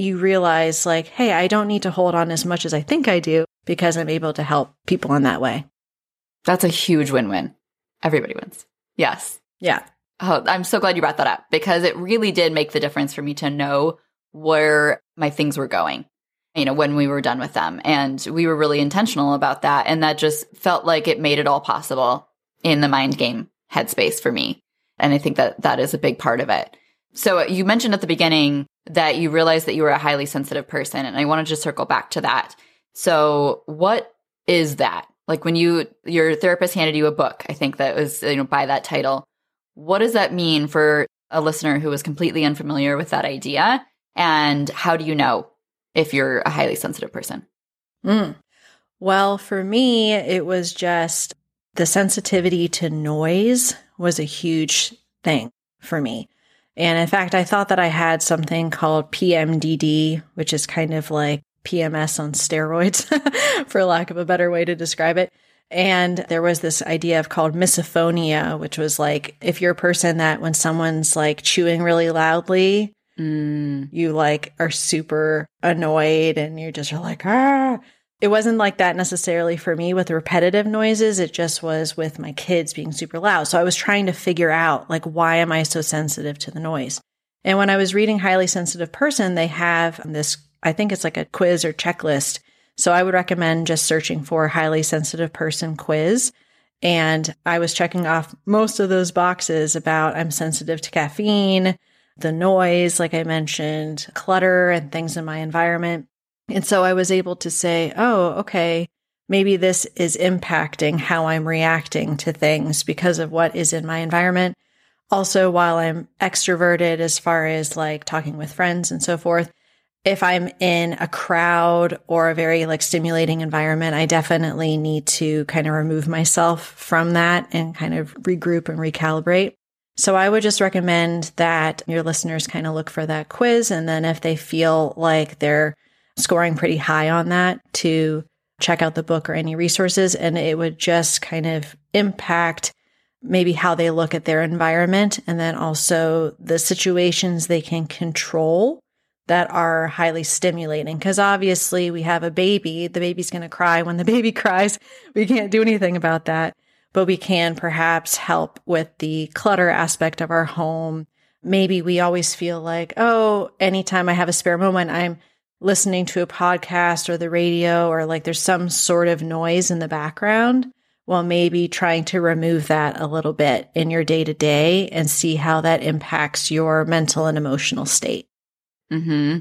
you realize like, hey, I don't need to hold on as much as I think I do because I'm able to help people in that way. That's a huge win win. Everybody wins. Yes. Yeah. Oh, I'm so glad you brought that up because it really did make the difference for me to know where my things were going, you know, when we were done with them. And we were really intentional about that. And that just felt like it made it all possible in the mind game headspace for me. And I think that that is a big part of it. So you mentioned at the beginning that you realized that you were a highly sensitive person. And I wanted to circle back to that. So what is that? Like when you, your therapist handed you a book, I think that was, you know, by that title. What does that mean for a listener who is completely unfamiliar with that idea? And how do you know if you're a highly sensitive person? Mm. Well, for me, it was just the sensitivity to noise was a huge thing for me. And in fact, I thought that I had something called PMDD, which is kind of like PMS on steroids, for lack of a better way to describe it. And there was this idea of called misophonia, which was like if you're a person that when someone's like chewing really loudly, mm. you like are super annoyed and you're just you're like, ah, it wasn't like that necessarily for me with repetitive noises. It just was with my kids being super loud. So I was trying to figure out like, why am I so sensitive to the noise? And when I was reading Highly Sensitive Person, they have this, I think it's like a quiz or checklist. So I would recommend just searching for Highly Sensitive Person quiz. And I was checking off most of those boxes about I'm sensitive to caffeine, the noise, like I mentioned, clutter and things in my environment. And so I was able to say, oh, okay, maybe this is impacting how I'm reacting to things because of what is in my environment. Also, while I'm extroverted as far as like talking with friends and so forth, if I'm in a crowd or a very like stimulating environment, I definitely need to kind of remove myself from that and kind of regroup and recalibrate. So I would just recommend that your listeners kind of look for that quiz. And then if they feel like they're scoring pretty high on that to check out the book or any resources. And it would just kind of impact maybe how they look at their environment and then also the situations they can control that are highly stimulating. Because obviously, we have a baby, the baby's going to cry when the baby cries. We can't do anything about that. but we can perhaps help with the clutter aspect of our home. Maybe we always feel like, oh, anytime I have a spare moment, I'm listening to a podcast or the radio, or like there's some sort of noise in the background. Well, maybe trying to remove that a little bit in your day to day and see how that impacts your mental and emotional state. hmm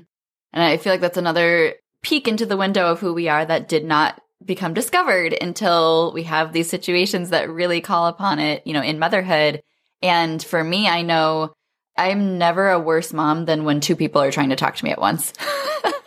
And I feel like that's another peek into the window of who we are that did not become discovered until we have these situations that really call upon it, you know, in motherhood. And for me, I know I'm never a worse mom than when two people are trying to talk to me at once.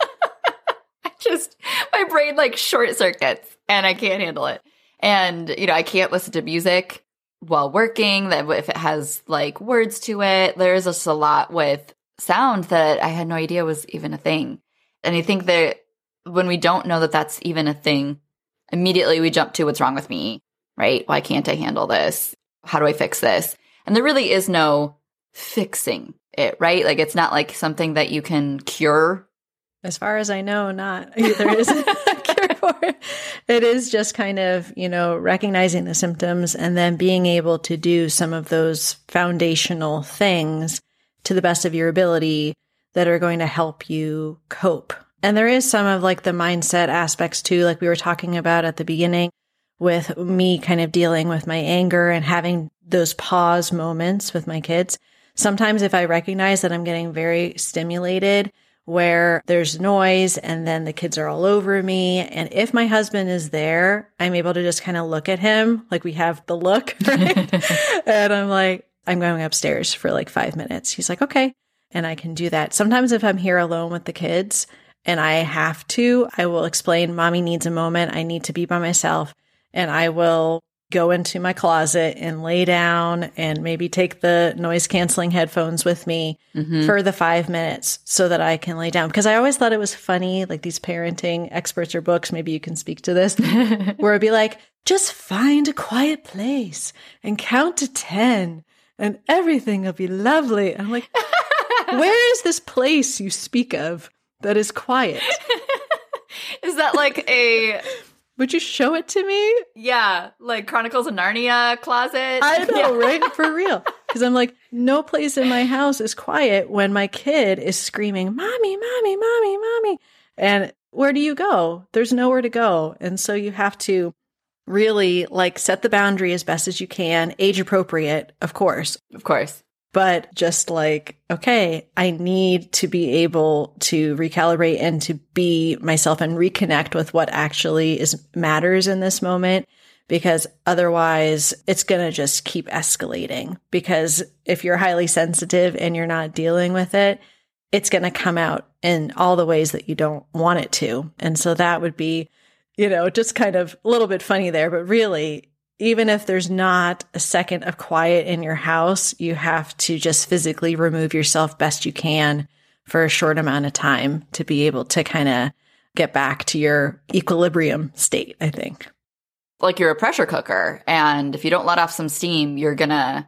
Just, my brain like short circuits and I can't handle it. And, you know, I can't listen to music while working that if it has like words to it, there's just a lot with sound that I had no idea was even a thing. And I think that when we don't know that that's even a thing, immediately we jump to what's wrong with me, right? Why can't I handle this? How do I fix this? And there really is no fixing it, right? Like it's not like something that you can cure. As far as I know, not either is a cure for it. It is just kind of, you know, recognizing the symptoms and then being able to do some of those foundational things to the best of your ability that are going to help you cope. And there is some of like the mindset aspects too, like we were talking about at the beginning with me kind of dealing with my anger and having those pause moments with my kids. Sometimes if I recognize that I'm getting very stimulated where there's noise and then the kids are all over me. And if my husband is there, I'm able to just kind of look at him like we have the look, right? and I'm like, I'm going upstairs for like five minutes. He's like, okay. And I can do that. Sometimes if I'm here alone with the kids and I have to, I will explain, mommy needs a moment. I need to be by myself and I will go into my closet and lay down and maybe take the noise canceling headphones with me mm-hmm. for the five minutes so that I can lay down. Because I always thought it was funny, like these parenting experts or books, maybe you can speak to this, where it'd be like, just find a quiet place and count to 10 and everything will be lovely. And I'm like, where is this place you speak of that is quiet? is that like a would you show it to me? Yeah, like Chronicles of Narnia closet. I know, yeah. right? For real. Because I'm like, no place in my house is quiet when my kid is screaming, Mommy, Mommy, Mommy, Mommy. And where do you go? There's nowhere to go. And so you have to really like set the boundary as best as you can, age appropriate, of course. Of course but just like, okay, I need to be able to recalibrate and to be myself and reconnect with what actually is matters in this moment. Because otherwise it's going to just keep escalating. Because if you're highly sensitive and you're not dealing with it, it's going to come out in all the ways that you don't want it to. And so that would be, you know, just kind of a little bit funny there, but really even if there's not a second of quiet in your house, you have to just physically remove yourself best you can for a short amount of time to be able to kind of get back to your equilibrium state, I think. Like you're a pressure cooker. And if you don't let off some steam, you're going to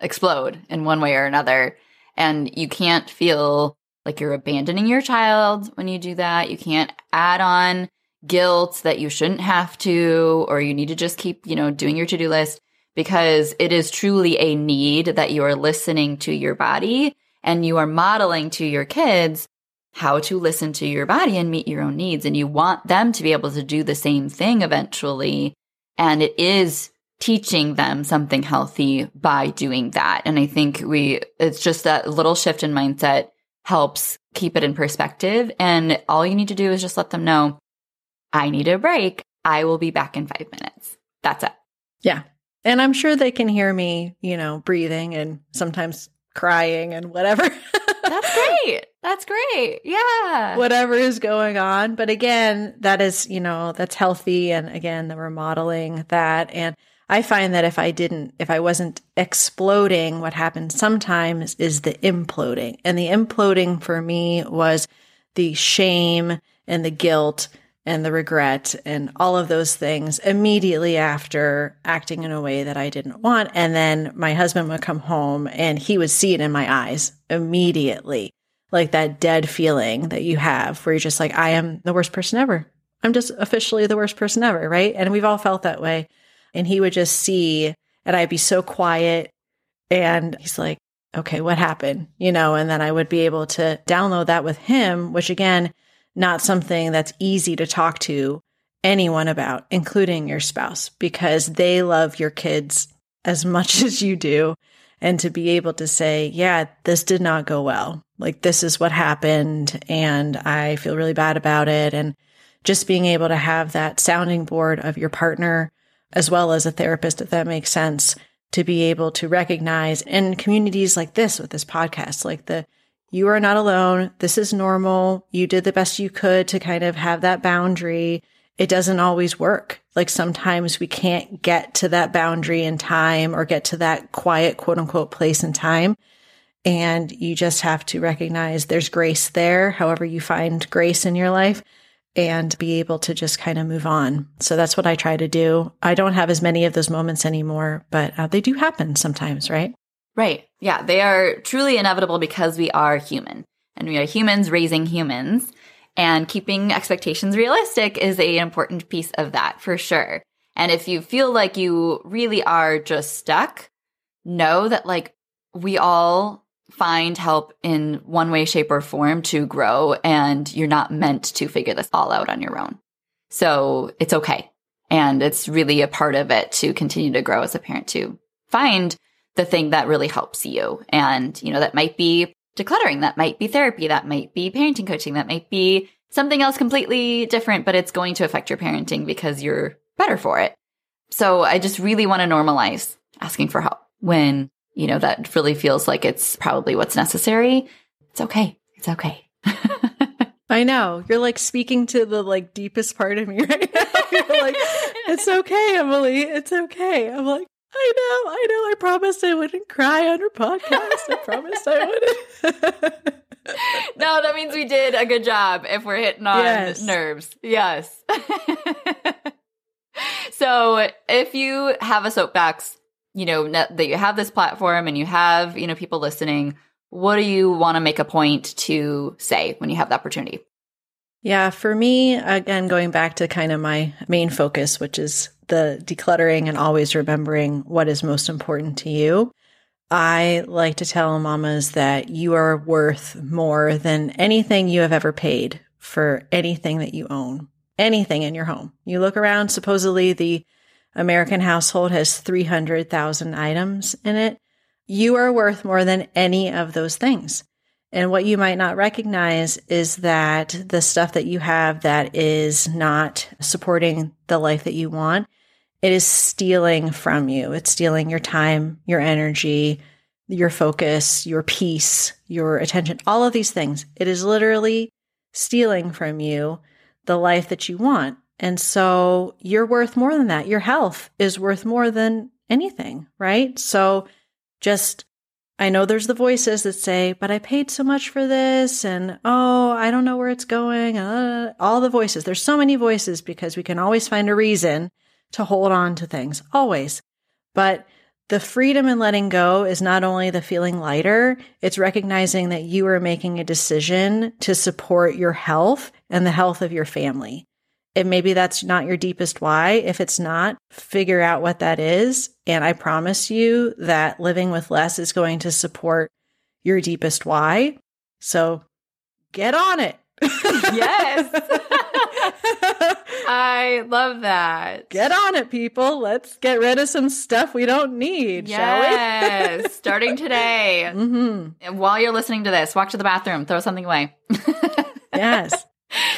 explode in one way or another. And you can't feel like you're abandoning your child when you do that. You can't add on guilt that you shouldn't have to, or you need to just keep, you know, doing your to do list because it is truly a need that you are listening to your body and you are modeling to your kids how to listen to your body and meet your own needs. And you want them to be able to do the same thing eventually. And it is teaching them something healthy by doing that. And I think we, it's just that little shift in mindset helps keep it in perspective. And all you need to do is just let them know I need a break. I will be back in five minutes. That's it. Yeah. And I'm sure they can hear me, you know, breathing and sometimes crying and whatever. That's great. That's great. Yeah. Whatever is going on. But again, that is, you know, that's healthy. And again, the remodeling that. And I find that if I didn't, if I wasn't exploding, what happens sometimes is the imploding. And the imploding for me was the shame and the guilt and the regret and all of those things immediately after acting in a way that I didn't want. And then my husband would come home and he would see it in my eyes immediately. Like that dead feeling that you have where you're just like, I am the worst person ever. I'm just officially the worst person ever. Right. And we've all felt that way. And he would just see, and I'd be so quiet. And he's like, okay, what happened? You know, and then I would be able to download that with him, which again, not something that's easy to talk to anyone about, including your spouse, because they love your kids as much as you do. And to be able to say, yeah, this did not go well. Like, this is what happened. And I feel really bad about it. And just being able to have that sounding board of your partner, as well as a therapist, if that makes sense, to be able to recognize in communities like this with this podcast, like the you are not alone. This is normal. You did the best you could to kind of have that boundary. It doesn't always work. Like sometimes we can't get to that boundary in time or get to that quiet, quote unquote, place in time. And you just have to recognize there's grace there, however you find grace in your life and be able to just kind of move on. So that's what I try to do. I don't have as many of those moments anymore, but uh, they do happen sometimes, right? Right. Yeah. They are truly inevitable because we are human and we are humans raising humans. And keeping expectations realistic is a important piece of that for sure. And if you feel like you really are just stuck, know that like we all find help in one way, shape, or form to grow, and you're not meant to figure this all out on your own. So it's okay. And it's really a part of it to continue to grow as a parent to find the thing that really helps you. And, you know, that might be decluttering, that might be therapy, that might be parenting coaching, that might be something else completely different, but it's going to affect your parenting because you're better for it. So I just really want to normalize asking for help when you know, that really feels like it's probably what's necessary, it's okay. It's okay. I know. You're like speaking to the like deepest part of me right now. You're like, it's okay, Emily. It's okay. I'm like, I know, I know. I promised I wouldn't cry on her podcast. I promised I wouldn't. no, that means we did a good job if we're hitting on yes. nerves. Yes. so if you have a soapbox you know, that you have this platform and you have, you know, people listening, what do you want to make a point to say when you have the opportunity? Yeah, for me, again, going back to kind of my main focus, which is the decluttering and always remembering what is most important to you. I like to tell mamas that you are worth more than anything you have ever paid for anything that you own, anything in your home. You look around, supposedly the American household has 300,000 items in it. You are worth more than any of those things. And what you might not recognize is that the stuff that you have that is not supporting the life that you want, it is stealing from you. It's stealing your time, your energy, your focus, your peace, your attention, all of these things. It is literally stealing from you the life that you want. And so you're worth more than that. Your health is worth more than anything, right? So just, I know there's the voices that say, but I paid so much for this and oh, I don't know where it's going. Uh, all the voices. There's so many voices because we can always find a reason to hold on to things, always. But the freedom in letting go is not only the feeling lighter, it's recognizing that you are making a decision to support your health and the health of your family. And maybe that's not your deepest why. If it's not, figure out what that is. And I promise you that living with less is going to support your deepest why. So get on it. Yes. I love that. Get on it, people. Let's get rid of some stuff we don't need, yes. Starting today. Mm-hmm. And while you're listening to this, walk to the bathroom, throw something away. yes.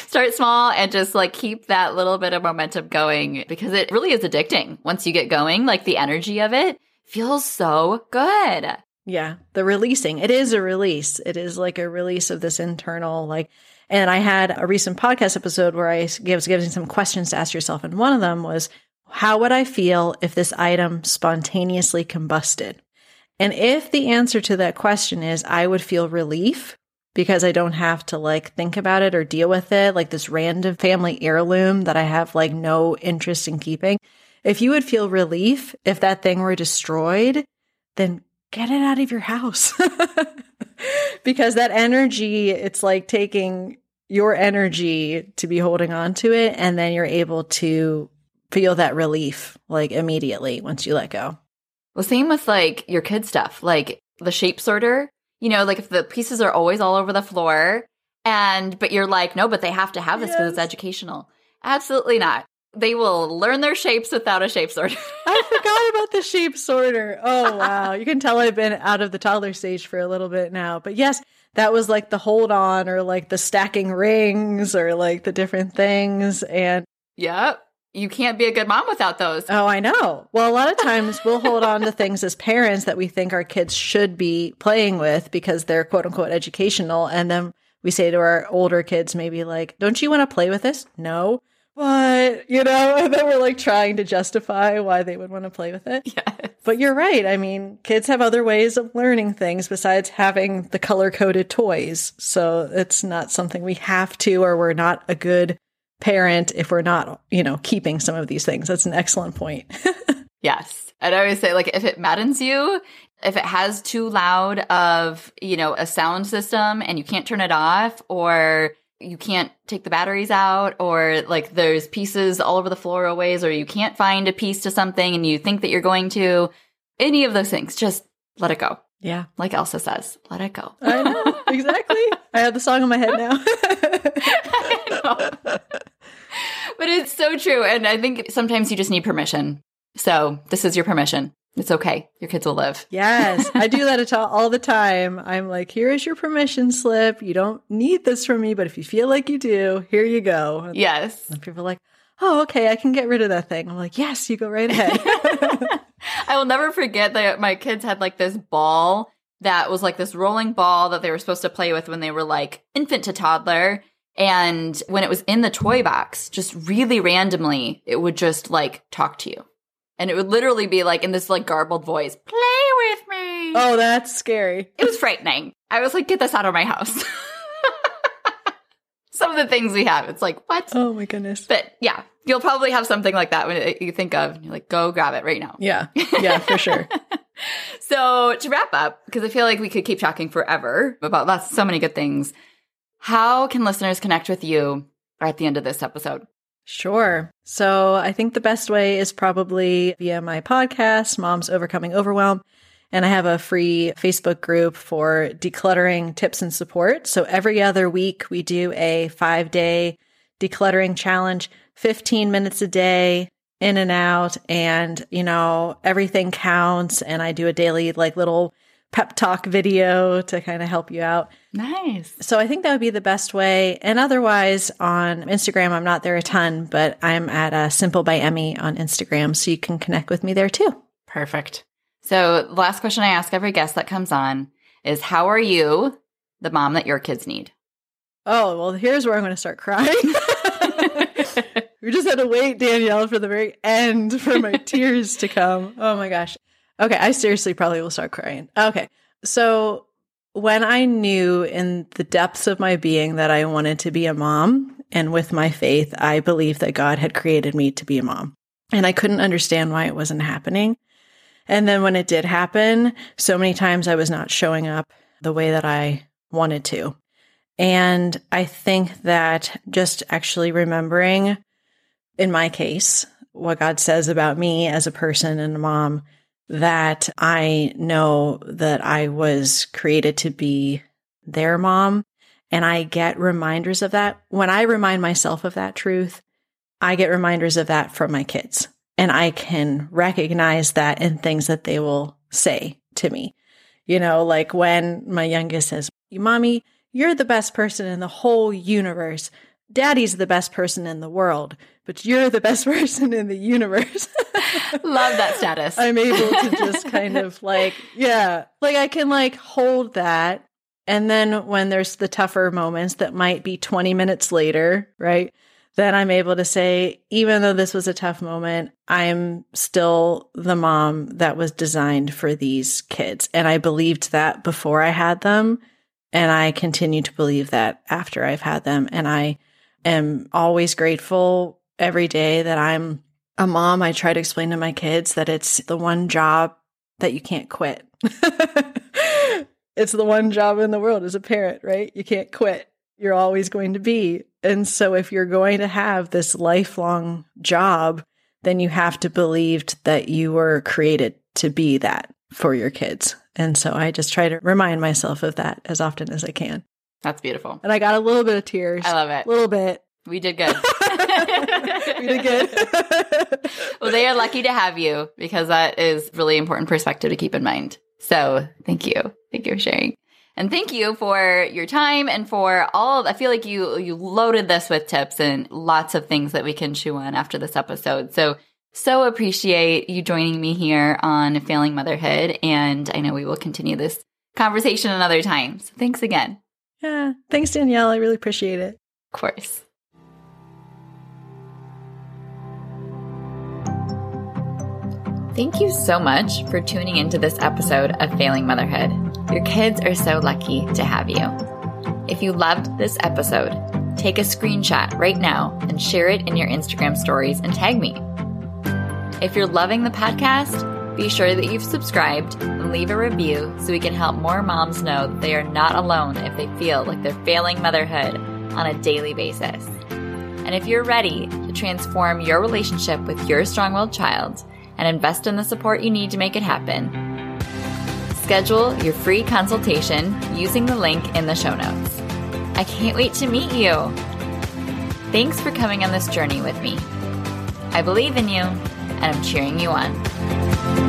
Start small and just like keep that little bit of momentum going because it really is addicting. Once you get going, like the energy of it feels so good. Yeah, the releasing. It is a release. It is like a release of this internal like and I had a recent podcast episode where I was giving some questions to ask yourself and one of them was how would I feel if this item spontaneously combusted? And if the answer to that question is I would feel relief because I don't have to like think about it or deal with it, like this random family heirloom that I have like no interest in keeping. If you would feel relief if that thing were destroyed, then get it out of your house. because that energy, it's like taking your energy to be holding on to it and then you're able to feel that relief like immediately once you let go. Well, same with like your kid stuff, like the shape sorter. You know, like if the pieces are always all over the floor and, but you're like, no, but they have to have this because yes. it's educational. Absolutely not. They will learn their shapes without a shape sorter. I forgot about the shape sorter. Oh, wow. You can tell I've been out of the toddler stage for a little bit now. But yes, that was like the hold on or like the stacking rings or like the different things. And yep you can't be a good mom without those. Oh, I know. Well, a lot of times we'll hold on to things as parents that we think our kids should be playing with because they're quote unquote educational. And then we say to our older kids, maybe like, don't you want to play with this? No. But, you know, and then we're like trying to justify why they would want to play with it. Yes. But you're right. I mean, kids have other ways of learning things besides having the color coded toys. So it's not something we have to, or we're not a good parent if we're not, you know, keeping some of these things. That's an excellent point. yes. I'd always say, like, if it maddens you, if it has too loud of, you know, a sound system and you can't turn it off or you can't take the batteries out or like there's pieces all over the floor always or you can't find a piece to something and you think that you're going to, any of those things, just let it go. Yeah. Like Elsa says, let it go. I know. Exactly. I have the song in my head now. but it's so true. And I think sometimes you just need permission. So this is your permission. It's okay. Your kids will live. Yes. I do that all the time. I'm like, here is your permission slip. You don't need this from me, but if you feel like you do, here you go. Yes. And people are like, oh, okay, I can get rid of that thing. I'm like, yes, you go right ahead. I will never forget that my kids had like this ball that was like this rolling ball that they were supposed to play with when they were like infant to toddler. And when it was in the toy box, just really randomly, it would just like talk to you. And it would literally be like in this like garbled voice, play with me. Oh, that's scary. It was frightening. I was like, get this out of my house. Some of the things we have, it's like, what? Oh my goodness. But yeah, you'll probably have something like that when you think of, you're like, go grab it right now. Yeah. Yeah, for sure. so to wrap up, because I feel like we could keep talking forever about lots, so many good things. How can listeners connect with you at the end of this episode? Sure. So I think the best way is probably via my podcast, Moms Overcoming Overwhelm. And I have a free Facebook group for decluttering tips and support. So every other week, we do a five day decluttering challenge, 15 minutes a day, in and out. And, you know, everything counts. And I do a daily, like, little pep talk video to kind of help you out. Nice. So I think that would be the best way. And otherwise, on Instagram, I'm not there a ton, but I'm at uh, Simple by Emmy on Instagram, so you can connect with me there too. Perfect. So the last question I ask every guest that comes on is, "How are you, the mom that your kids need?" Oh well, here's where I'm going to start crying. we just had to wait, Danielle, for the very end for my tears to come. Oh my gosh. Okay, I seriously probably will start crying. Okay. So when I knew in the depths of my being that I wanted to be a mom, and with my faith, I believed that God had created me to be a mom. And I couldn't understand why it wasn't happening. And then when it did happen, so many times I was not showing up the way that I wanted to. And I think that just actually remembering, in my case, what God says about me as a person and a mom that I know that I was created to be their mom. And I get reminders of that. When I remind myself of that truth, I get reminders of that from my kids. And I can recognize that in things that they will say to me. You know, like when my youngest says, Mommy, you're the best person in the whole universe. Daddy's the best person in the world but you're the best person in the universe. Love that status. I'm able to just kind of like, yeah, like I can like hold that. And then when there's the tougher moments that might be 20 minutes later, right? Then I'm able to say, even though this was a tough moment, I'm still the mom that was designed for these kids. And I believed that before I had them. And I continue to believe that after I've had them. And I am always grateful every day that I'm a mom, I try to explain to my kids that it's the one job that you can't quit. it's the one job in the world as a parent, right? You can't quit. You're always going to be. And so if you're going to have this lifelong job then you have to believe that you were created to be that for your kids. And so I just try to remind myself of that as often as I can. That's beautiful. And I got a little bit of tears. I love it. A little bit. We did good. we did good. well, they are lucky to have you because that is really important perspective to keep in mind. So thank you. Thank you for sharing. And thank you for your time and for all I feel like you you loaded this with tips and lots of things that we can chew on after this episode. So so appreciate you joining me here on Failing Motherhood and I know we will continue this conversation another time. So thanks again. Yeah. Thanks Danielle. I really appreciate it. Of course. Thank you so much for tuning into this episode of Failing Motherhood. Your kids are so lucky to have you. If you loved this episode, take a screenshot right now and share it in your Instagram stories and tag me. If you're loving the podcast, be sure that you've subscribed and leave a review so we can help more moms know they are not alone if they feel like they're failing motherhood on a daily basis. And if you're ready to transform your relationship with your strong willed child, and invest in the support you need to make it happen. Schedule your free consultation using the link in the show notes. I can't wait to meet you. Thanks for coming on this journey with me. I believe in you, and I'm cheering you on.